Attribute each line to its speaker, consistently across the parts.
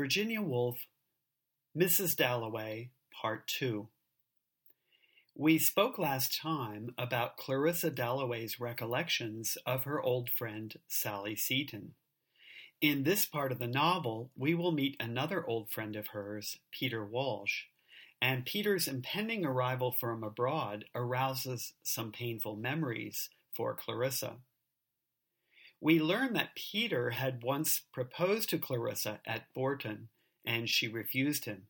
Speaker 1: Virginia Woolf, Mrs. Dalloway, Part 2. We spoke last time about Clarissa Dalloway's recollections of her old friend Sally Seton. In this part of the novel, we will meet another old friend of hers, Peter Walsh, and Peter's impending arrival from abroad arouses some painful memories for Clarissa. We learn that Peter had once proposed to Clarissa at Bourton, and she refused him.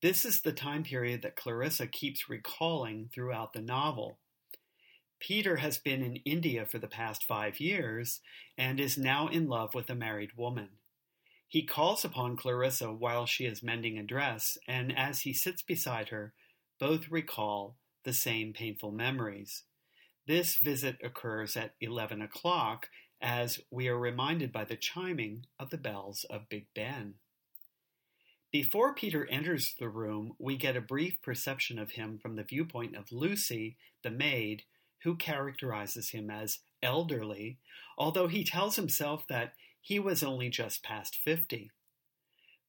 Speaker 1: This is the time period that Clarissa keeps recalling throughout the novel. Peter has been in India for the past five years and is now in love with a married woman. He calls upon Clarissa while she is mending a dress, and as he sits beside her, both recall the same painful memories. This visit occurs at 11 o'clock as we are reminded by the chiming of the bells of Big Ben. Before Peter enters the room, we get a brief perception of him from the viewpoint of Lucy, the maid, who characterizes him as elderly, although he tells himself that he was only just past fifty.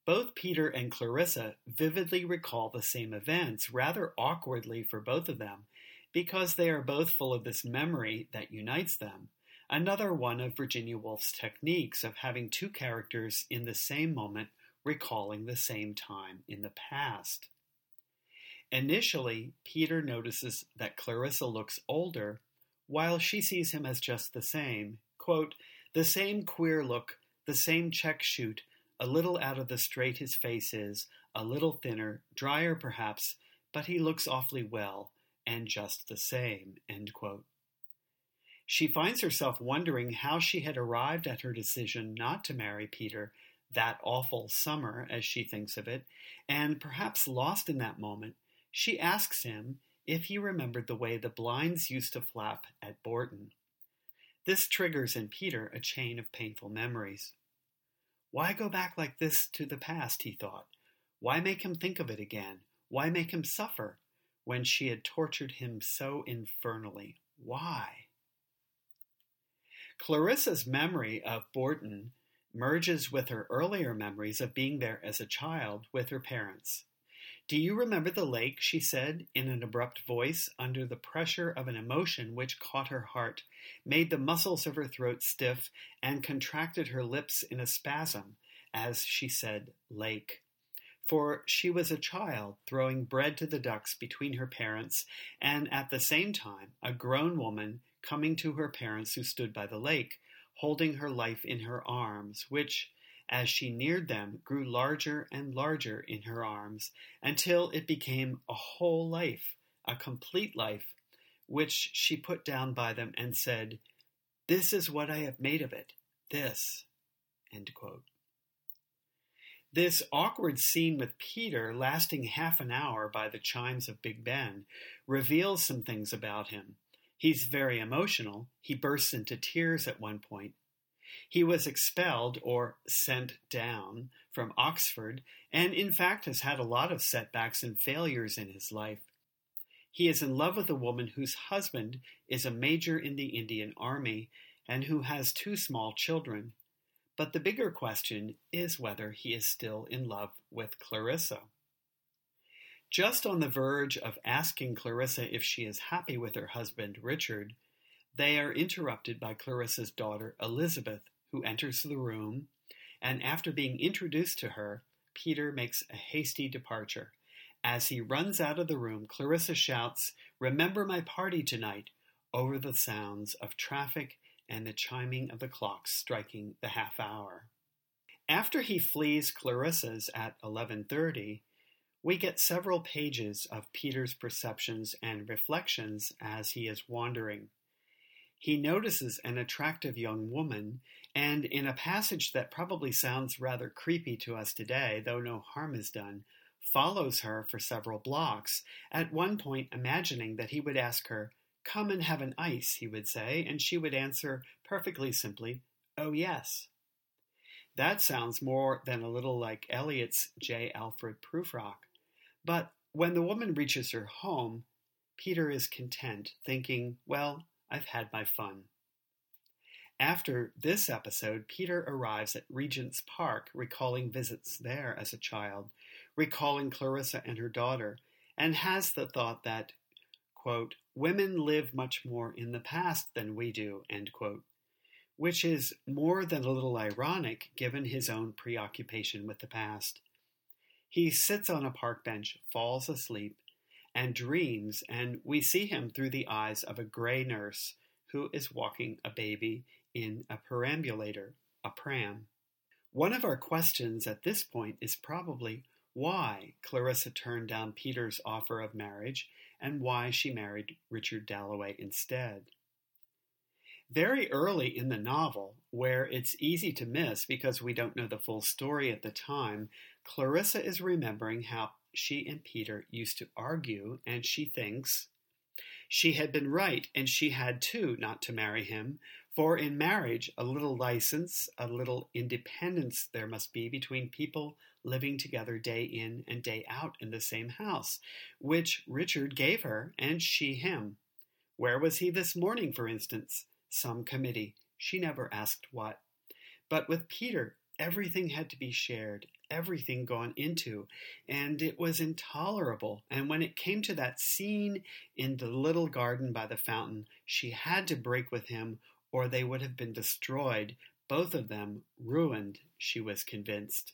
Speaker 1: Both Peter and Clarissa vividly recall the same events, rather awkwardly for both of them, because they are both full of this memory that unites them, Another one of Virginia Woolf's techniques of having two characters in the same moment recalling the same time in the past. Initially, Peter notices that Clarissa looks older, while she sees him as just the same. Quote, the same queer look, the same check shoot, a little out of the straight his face is, a little thinner, drier perhaps, but he looks awfully well, and just the same. End quote. She finds herself wondering how she had arrived at her decision not to marry Peter that awful summer, as she thinks of it, and perhaps lost in that moment, she asks him if he remembered the way the blinds used to flap at Bourton. This triggers in Peter a chain of painful memories. Why go back like this to the past, he thought. Why make him think of it again? Why make him suffer when she had tortured him so infernally? Why? Clarissa's memory of Bourton merges with her earlier memories of being there as a child with her parents. Do you remember the lake? she said in an abrupt voice, under the pressure of an emotion which caught her heart, made the muscles of her throat stiff, and contracted her lips in a spasm as she said lake. For she was a child throwing bread to the ducks between her parents, and at the same time a grown woman coming to her parents who stood by the lake, holding her life in her arms, which, as she neared them, grew larger and larger in her arms, until it became a whole life, a complete life, which she put down by them and said, This is what I have made of it, this. This awkward scene with Peter, lasting half an hour by the chimes of Big Ben, reveals some things about him. He's very emotional. He bursts into tears at one point. He was expelled or sent down from Oxford and, in fact, has had a lot of setbacks and failures in his life. He is in love with a woman whose husband is a major in the Indian Army and who has two small children. But the bigger question is whether he is still in love with Clarissa. Just on the verge of asking Clarissa if she is happy with her husband, Richard, they are interrupted by Clarissa's daughter, Elizabeth, who enters the room, and after being introduced to her, Peter makes a hasty departure. As he runs out of the room, Clarissa shouts, Remember my party tonight, over the sounds of traffic and the chiming of the clocks striking the half hour. After he flees Clarissa's at 11:30, we get several pages of Peter's perceptions and reflections as he is wandering. He notices an attractive young woman, and in a passage that probably sounds rather creepy to us today, though no harm is done, follows her for several blocks, at one point imagining that he would ask her, Come and have an ice, he would say, and she would answer perfectly simply, Oh yes. That sounds more than a little like Eliot's J. Alfred Prufrock. But when the woman reaches her home, Peter is content, thinking, well, I've had my fun. After this episode, Peter arrives at Regent's Park, recalling visits there as a child, recalling Clarissa and her daughter, and has the thought that, quote, women live much more in the past than we do, end quote, which is more than a little ironic given his own preoccupation with the past. He sits on a park bench, falls asleep, and dreams, and we see him through the eyes of a gray nurse who is walking a baby in a perambulator, a pram. One of our questions at this point is probably why Clarissa turned down Peter's offer of marriage and why she married Richard Dalloway instead. Very early in the novel, where it's easy to miss because we don't know the full story at the time, Clarissa is remembering how she and Peter used to argue, and she thinks she had been right, and she had too not to marry him, for in marriage a little license, a little independence there must be between people living together day in and day out in the same house, which Richard gave her and she him. Where was he this morning, for instance? Some committee. She never asked what. But with Peter, everything had to be shared, everything gone into, and it was intolerable. And when it came to that scene in the little garden by the fountain, she had to break with him, or they would have been destroyed, both of them ruined, she was convinced.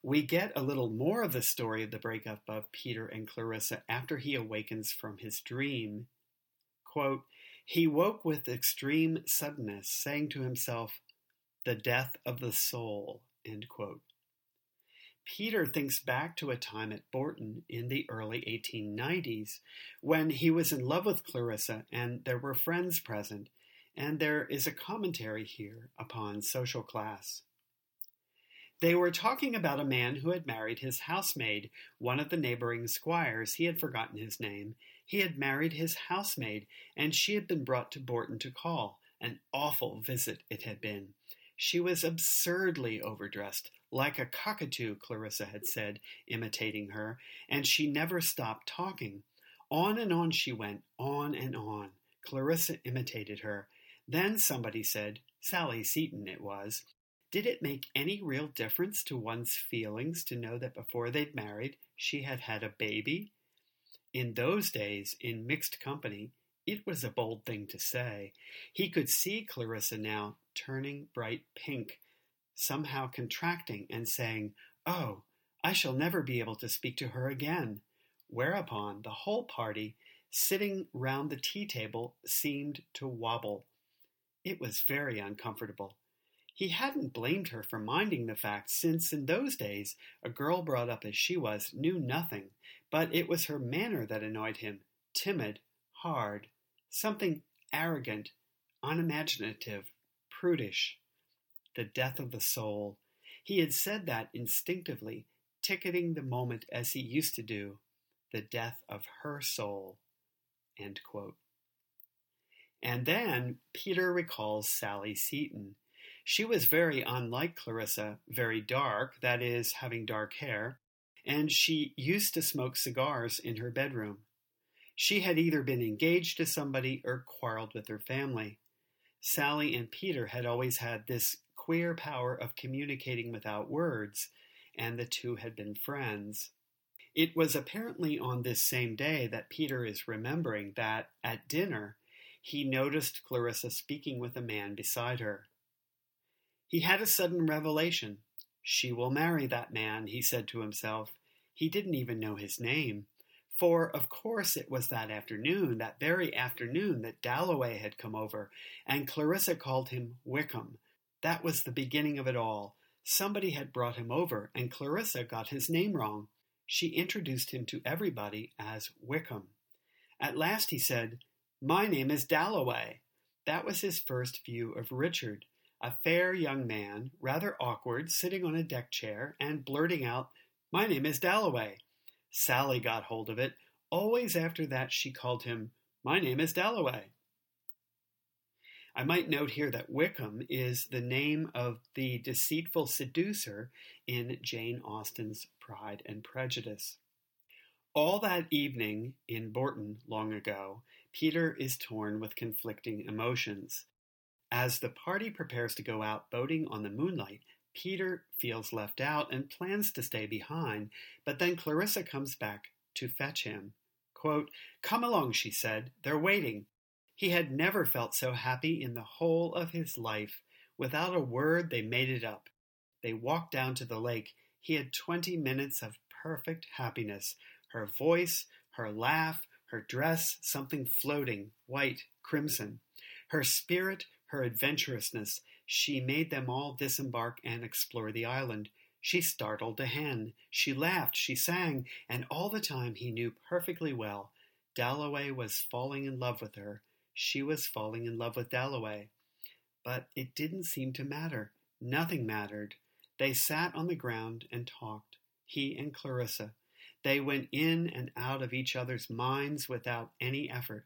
Speaker 1: We get a little more of the story of the breakup of Peter and Clarissa after he awakens from his dream. Quote, he woke with extreme suddenness, saying to himself, The death of the soul. Peter thinks back to a time at Bourton in the early 1890s when he was in love with Clarissa and there were friends present, and there is a commentary here upon social class. They were talking about a man who had married his housemaid, one of the neighboring squires. He had forgotten his name. He had married his housemaid, and she had been brought to Bourton to call. An awful visit it had been. She was absurdly overdressed, like a cockatoo, Clarissa had said, imitating her, and she never stopped talking. On and on she went, on and on. Clarissa imitated her. Then somebody said, Sally Seton it was, did it make any real difference to one's feelings to know that before they'd married she had had a baby? In those days, in mixed company, it was a bold thing to say. He could see Clarissa now turning bright pink, somehow contracting and saying, Oh, I shall never be able to speak to her again. Whereupon the whole party, sitting round the tea table, seemed to wobble. It was very uncomfortable. He hadn't blamed her for minding the fact, since in those days a girl brought up as she was knew nothing, but it was her manner that annoyed him timid, hard, something arrogant, unimaginative, prudish. The death of the soul. He had said that instinctively, ticketing the moment as he used to do. The death of her soul. And then Peter recalls Sally Seton she was very unlike Clarissa, very dark, that is, having dark hair, and she used to smoke cigars in her bedroom. She had either been engaged to somebody or quarreled with her family. Sally and Peter had always had this queer power of communicating without words, and the two had been friends. It was apparently on this same day that Peter is remembering that, at dinner, he noticed Clarissa speaking with a man beside her. He had a sudden revelation. She will marry that man, he said to himself. He didn't even know his name. For, of course, it was that afternoon, that very afternoon, that Dalloway had come over, and Clarissa called him Wickham. That was the beginning of it all. Somebody had brought him over, and Clarissa got his name wrong. She introduced him to everybody as Wickham. At last he said, My name is Dalloway. That was his first view of Richard a fair young man, rather awkward, sitting on a deck chair and blurting out, My name is Dalloway. Sally got hold of it. Always after that she called him, My name is Dalloway. I might note here that Wickham is the name of the deceitful seducer in Jane Austen's Pride and Prejudice. All that evening in Bourton long ago, Peter is torn with conflicting emotions. As the party prepares to go out boating on the moonlight, Peter feels left out and plans to stay behind, but then Clarissa comes back to fetch him. Quote, Come along, she said. They're waiting. He had never felt so happy in the whole of his life. Without a word, they made it up. They walked down to the lake. He had twenty minutes of perfect happiness. Her voice, her laugh, her dress, something floating, white, crimson. Her spirit, her adventurousness, she made them all disembark and explore the island. She startled a hen. She laughed, she sang, and all the time he knew perfectly well Dalloway was falling in love with her. She was falling in love with Dalloway. But it didn't seem to matter. Nothing mattered. They sat on the ground and talked, he and Clarissa. They went in and out of each other's minds without any effort,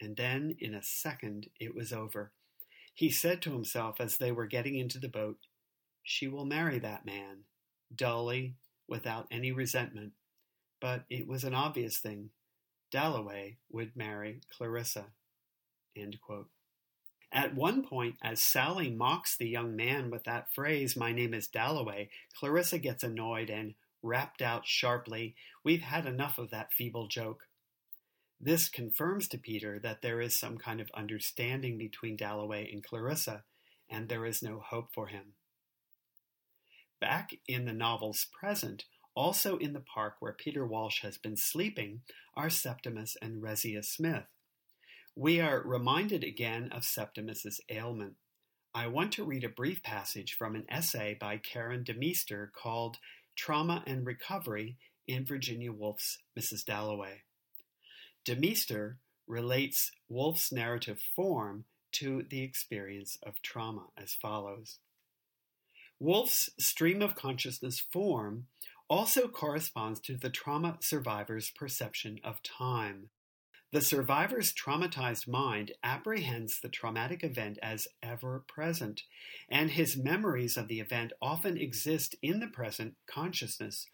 Speaker 1: and then in a second it was over. He said to himself as they were getting into the boat, She will marry that man, dully, without any resentment. But it was an obvious thing. Dalloway would marry Clarissa. At one point, as Sally mocks the young man with that phrase, My name is Dalloway, Clarissa gets annoyed and rapped out sharply, We've had enough of that feeble joke. This confirms to Peter that there is some kind of understanding between Dalloway and Clarissa, and there is no hope for him. Back in the novel's present, also in the park where Peter Walsh has been sleeping, are Septimus and Rezia Smith. We are reminded again of Septimus's ailment. I want to read a brief passage from an essay by Karen DeMeester called Trauma and Recovery in Virginia Woolf's Mrs. Dalloway. DeMeester relates Woolf's narrative form to the experience of trauma as follows. Woolf's stream of consciousness form also corresponds to the trauma survivor's perception of time. The survivor's traumatized mind apprehends the traumatic event as ever present, and his memories of the event often exist in the present consciousness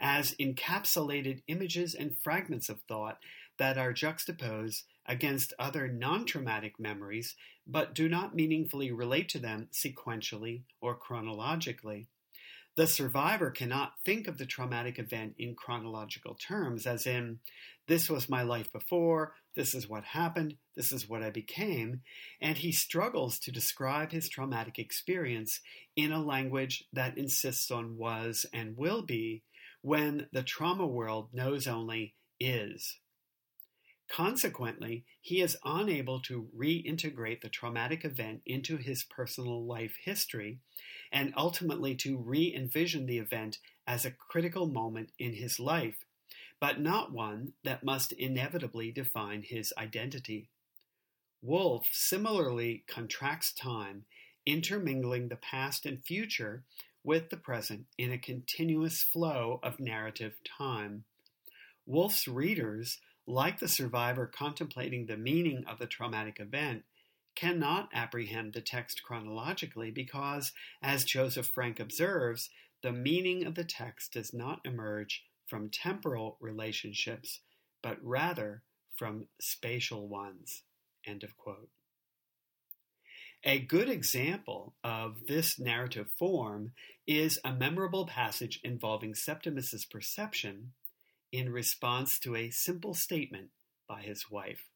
Speaker 1: as encapsulated images and fragments of thought that are juxtaposed against other non traumatic memories but do not meaningfully relate to them sequentially or chronologically. The survivor cannot think of the traumatic event in chronological terms, as in, this was my life before, this is what happened, this is what I became, and he struggles to describe his traumatic experience in a language that insists on was and will be when the trauma world knows only is. Consequently, he is unable to reintegrate the traumatic event into his personal life history and ultimately to re envision the event as a critical moment in his life, but not one that must inevitably define his identity. Woolf similarly contracts time, intermingling the past and future with the present in a continuous flow of narrative time. Woolf's readers like the survivor contemplating the meaning of the traumatic event, cannot apprehend the text chronologically because, as Joseph Frank observes, the meaning of the text does not emerge from temporal relationships, but rather from spatial ones. End of quote. A good example of this narrative form is a memorable passage involving Septimus's perception in response to a simple statement by his wife.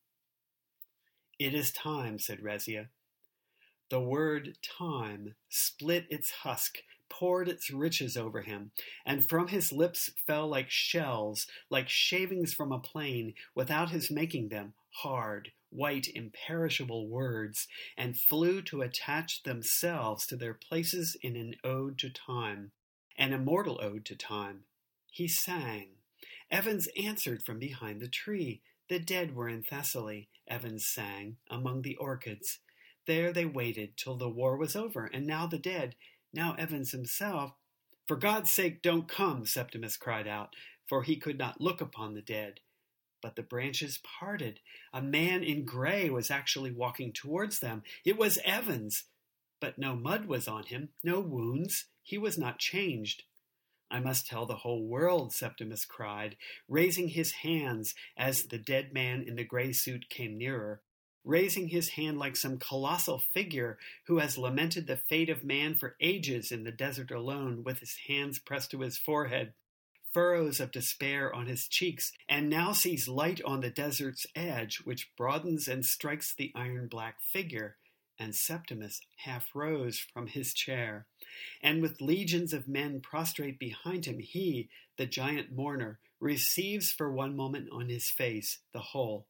Speaker 1: It is time, said Rezia. The word time split its husk, poured its riches over him, and from his lips fell like shells, like shavings from a plane, without his making them, hard, white, imperishable words, and flew to attach themselves to their places in an ode to time, an immortal ode to time. He sang, Evans answered from behind the tree. The dead were in Thessaly, Evans sang, among the orchids. There they waited till the war was over, and now the dead, now Evans himself. For God's sake, don't come, Septimus cried out, for he could not look upon the dead. But the branches parted. A man in gray was actually walking towards them. It was Evans. But no mud was on him, no wounds. He was not changed. I must tell the whole world, Septimus cried, raising his hands as the dead man in the gray suit came nearer. raising his hand like some colossal figure who has lamented the fate of man for ages in the desert alone, with his hands pressed to his forehead, furrows of despair on his cheeks, and now sees light on the desert's edge, which broadens and strikes the iron black figure. And Septimus half rose from his chair. And with legions of men prostrate behind him, he, the giant mourner, receives for one moment on his face the whole.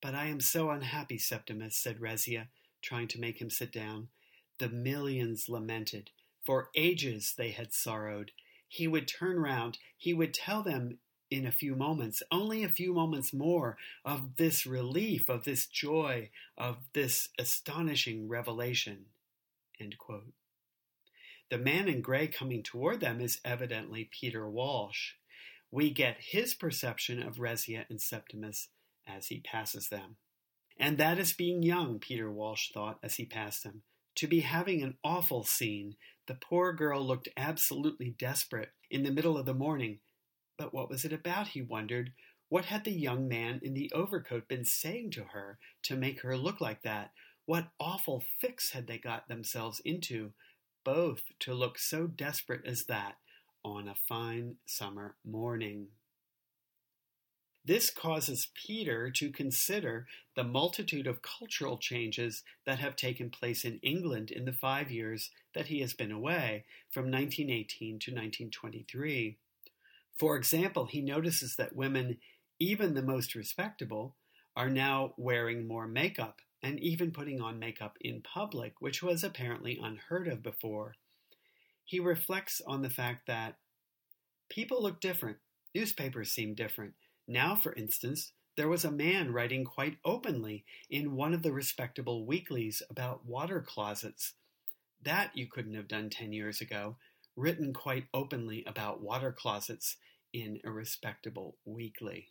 Speaker 1: But I am so unhappy, Septimus, said Rezia, trying to make him sit down. The millions lamented. For ages they had sorrowed. He would turn round, he would tell them in a few moments, only a few moments more, of this relief, of this joy, of this astonishing revelation. The man in gray coming toward them is evidently Peter Walsh. We get his perception of Rezia and Septimus as he passes them. And that is being young, Peter Walsh thought as he passed them. To be having an awful scene. The poor girl looked absolutely desperate in the middle of the morning. But what was it about, he wondered? What had the young man in the overcoat been saying to her to make her look like that? What awful fix had they got themselves into, both to look so desperate as that on a fine summer morning? This causes Peter to consider the multitude of cultural changes that have taken place in England in the five years that he has been away, from 1918 to 1923. For example, he notices that women, even the most respectable, are now wearing more makeup and even putting on makeup in public, which was apparently unheard of before. He reflects on the fact that people look different, newspapers seem different, now, for instance, there was a man writing quite openly in one of the respectable weeklies about water closets. That you couldn't have done 10 years ago, written quite openly about water closets in a respectable weekly.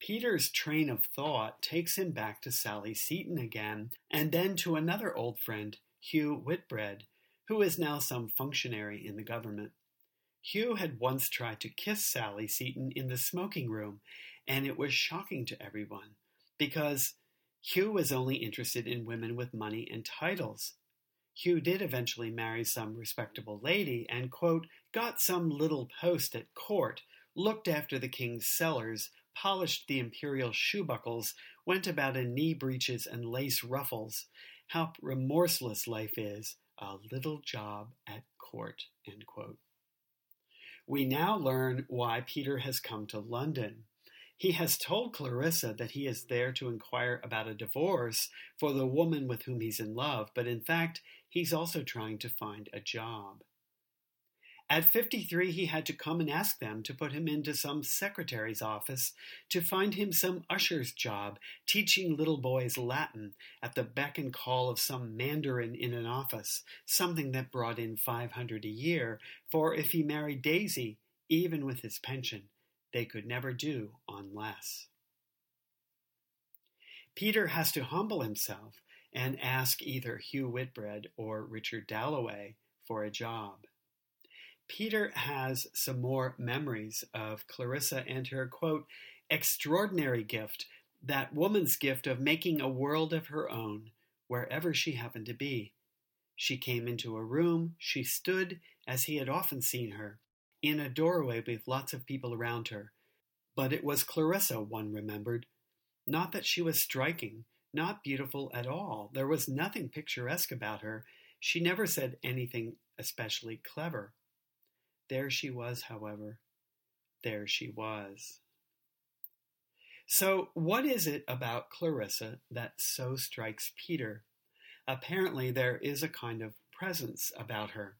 Speaker 1: Peter's train of thought takes him back to Sally Seton again, and then to another old friend, Hugh Whitbread, who is now some functionary in the government. Hugh had once tried to kiss Sally Seton in the smoking room, and it was shocking to everyone, because Hugh was only interested in women with money and titles. Hugh did eventually marry some respectable lady and, quote, got some little post at court, looked after the king's cellars, polished the imperial shoe buckles, went about in knee breeches and lace ruffles. How remorseless life is, a little job at court. We now learn why Peter has come to London. He has told Clarissa that he is there to inquire about a divorce for the woman with whom he's in love, but in fact, he's also trying to find a job. At 53, he had to come and ask them to put him into some secretary's office to find him some usher's job, teaching little boys Latin at the beck and call of some mandarin in an office, something that brought in 500 a year, for if he married Daisy, even with his pension, they could never do on less. Peter has to humble himself and ask either Hugh Whitbread or Richard Dalloway for a job. Peter has some more memories of Clarissa and her, quote, extraordinary gift, that woman's gift of making a world of her own wherever she happened to be. She came into a room, she stood, as he had often seen her, in a doorway with lots of people around her. But it was Clarissa, one remembered. Not that she was striking, not beautiful at all. There was nothing picturesque about her. She never said anything especially clever. There she was, however. There she was. So, what is it about Clarissa that so strikes Peter? Apparently, there is a kind of presence about her.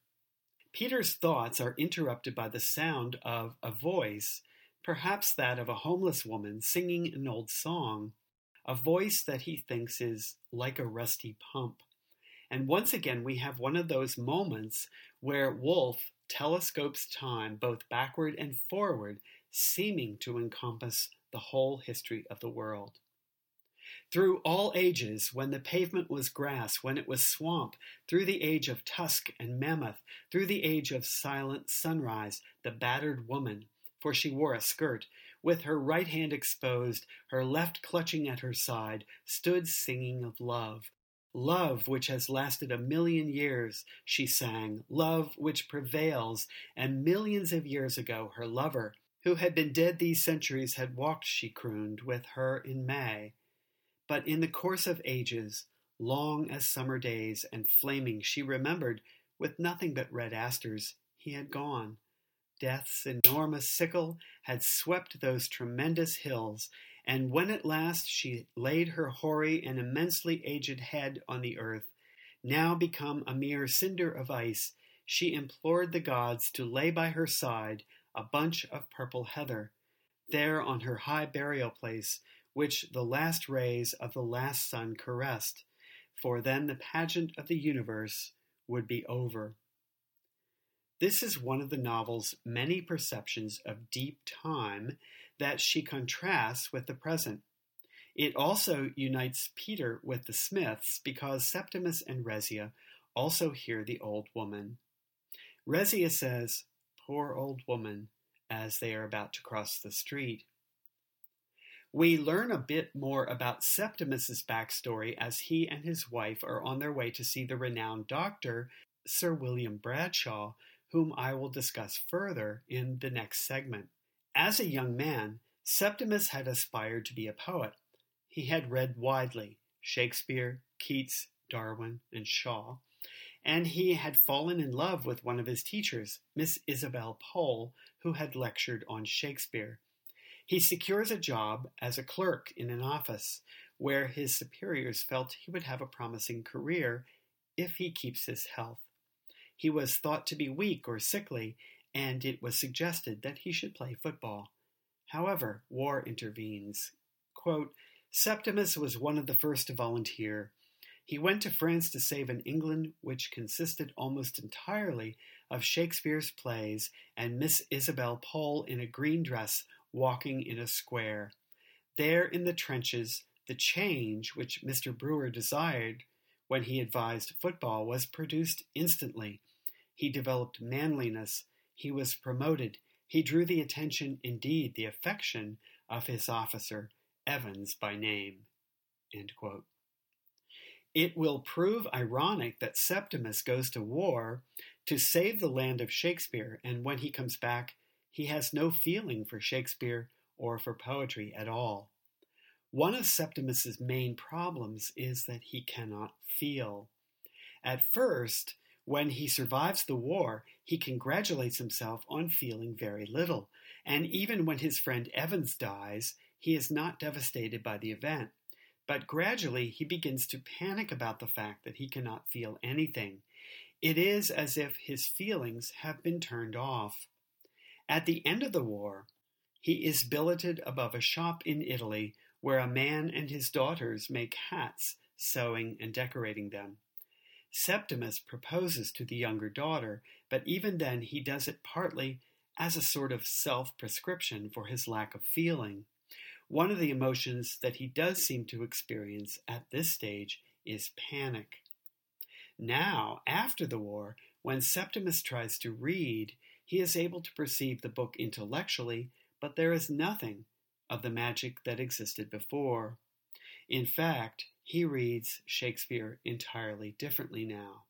Speaker 1: Peter's thoughts are interrupted by the sound of a voice, perhaps that of a homeless woman singing an old song, a voice that he thinks is like a rusty pump. And once again, we have one of those moments where Woolf telescopes time both backward and forward, seeming to encompass the whole history of the world. Through all ages, when the pavement was grass, when it was swamp, through the age of tusk and mammoth, through the age of silent sunrise, the battered woman, for she wore a skirt, with her right hand exposed, her left clutching at her side, stood singing of love. Love which has lasted a million years, she sang, love which prevails, and millions of years ago her lover, who had been dead these centuries, had walked, she crooned, with her in May. But in the course of ages, long as summer days and flaming, she remembered, with nothing but red asters, he had gone. Death's enormous sickle had swept those tremendous hills, and when at last she laid her hoary and immensely aged head on the earth, now become a mere cinder of ice, she implored the gods to lay by her side a bunch of purple heather, there on her high burial place, which the last rays of the last sun caressed, for then the pageant of the universe would be over. This is one of the novel's many perceptions of deep time that she contrasts with the present. It also unites Peter with the Smiths because Septimus and Rezia also hear the old woman. Rezia says, Poor old woman, as they are about to cross the street. We learn a bit more about Septimus's backstory as he and his wife are on their way to see the renowned doctor, Sir William Bradshaw, whom I will discuss further in the next segment. As a young man, Septimus had aspired to be a poet. He had read widely Shakespeare, Keats, Darwin, and Shaw, and he had fallen in love with one of his teachers, Miss Isabel Pole, who had lectured on Shakespeare. He secures a job as a clerk in an office where his superiors felt he would have a promising career if he keeps his health. He was thought to be weak or sickly, and it was suggested that he should play football. However, war intervenes. Quote, Septimus was one of the first to volunteer. He went to France to save an England which consisted almost entirely of Shakespeare's plays and Miss Isabel Pole in a green dress walking in a square. There in the trenches, the change which Mr. Brewer desired when he advised football was produced instantly. He developed manliness. He was promoted. He drew the attention, indeed the affection, of his officer, Evans by name. It will prove ironic that Septimus goes to war to save the land of Shakespeare, and when he comes back, he has no feeling for Shakespeare or for poetry at all. One of Septimus's main problems is that he cannot feel. At first, when he survives the war, he congratulates himself on feeling very little, and even when his friend Evans dies, he is not devastated by the event. But gradually, he begins to panic about the fact that he cannot feel anything. It is as if his feelings have been turned off. At the end of the war, he is billeted above a shop in Italy where a man and his daughters make hats, sewing and decorating them. Septimus proposes to the younger daughter, but even then he does it partly as a sort of self prescription for his lack of feeling. One of the emotions that he does seem to experience at this stage is panic. Now, after the war, when Septimus tries to read, he is able to perceive the book intellectually, but there is nothing of the magic that existed before. In fact, he reads Shakespeare entirely differently now.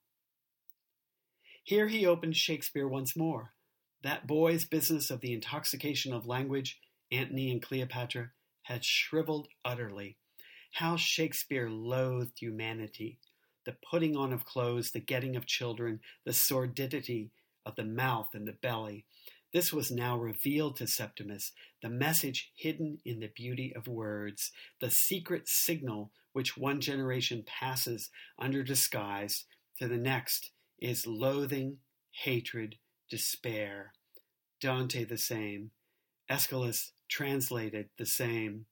Speaker 1: Here he opened Shakespeare once more. That boy's business of the intoxication of language, Antony and Cleopatra, had shriveled utterly. How Shakespeare loathed humanity, the putting on of clothes, the getting of children, the sordidity of the mouth and the belly, this was now revealed to Septimus, the message hidden in the beauty of words, the secret signal which one generation passes under disguise to the next is loathing, hatred, despair. Dante the same. Aeschylus translated the same.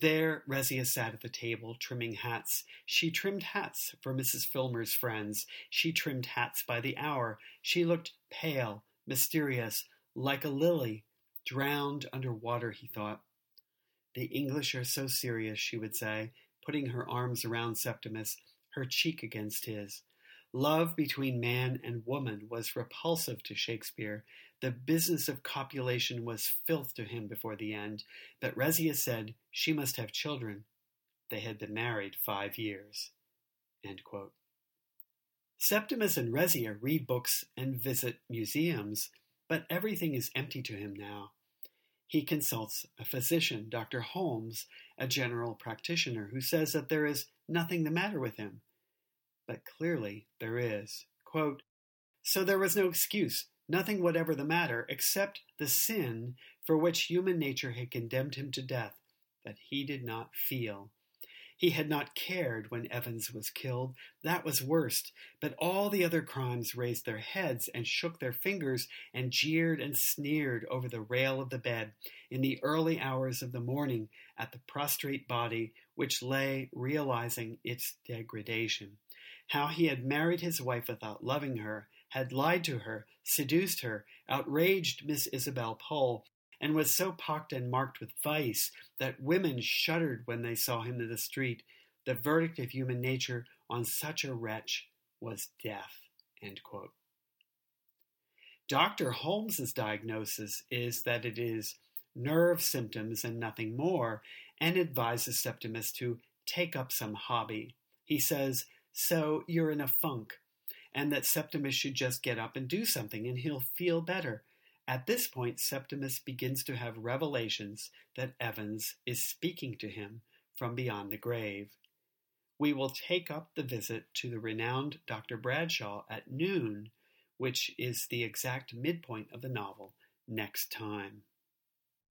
Speaker 1: There, Rezia sat at the table, trimming hats. She trimmed hats for Mrs. Filmer's friends. She trimmed hats by the hour. She looked pale, mysterious, like a lily, drowned under water, he thought. The English are so serious, she would say, putting her arms around Septimus, her cheek against his. Love between man and woman was repulsive to Shakespeare. The business of copulation was filth to him before the end, but Rezia said she must have children. They had been married five years. Septimus and Rezia read books and visit museums, but everything is empty to him now. He consults a physician, Dr. Holmes, a general practitioner, who says that there is nothing the matter with him. But clearly there is. Quote, so there was no excuse, nothing whatever the matter, except the sin for which human nature had condemned him to death, that he did not feel. He had not cared when Evans was killed. That was worst. But all the other crimes raised their heads and shook their fingers and jeered and sneered over the rail of the bed in the early hours of the morning at the prostrate body which lay realizing its degradation. How he had married his wife without loving her, had lied to her, seduced her, outraged Miss Isabel Pole, and was so pocked and marked with vice that women shuddered when they saw him in the street. The verdict of human nature on such a wretch was death. Dr. Holmes's diagnosis is that it is nerve symptoms and nothing more, and advises Septimus to take up some hobby. He says, So you're in a funk, and that Septimus should just get up and do something and he'll feel better. At this point, Septimus begins to have revelations that Evans is speaking to him from beyond the grave. We will take up the visit to the renowned Dr. Bradshaw at noon, which is the exact midpoint of the novel, next time.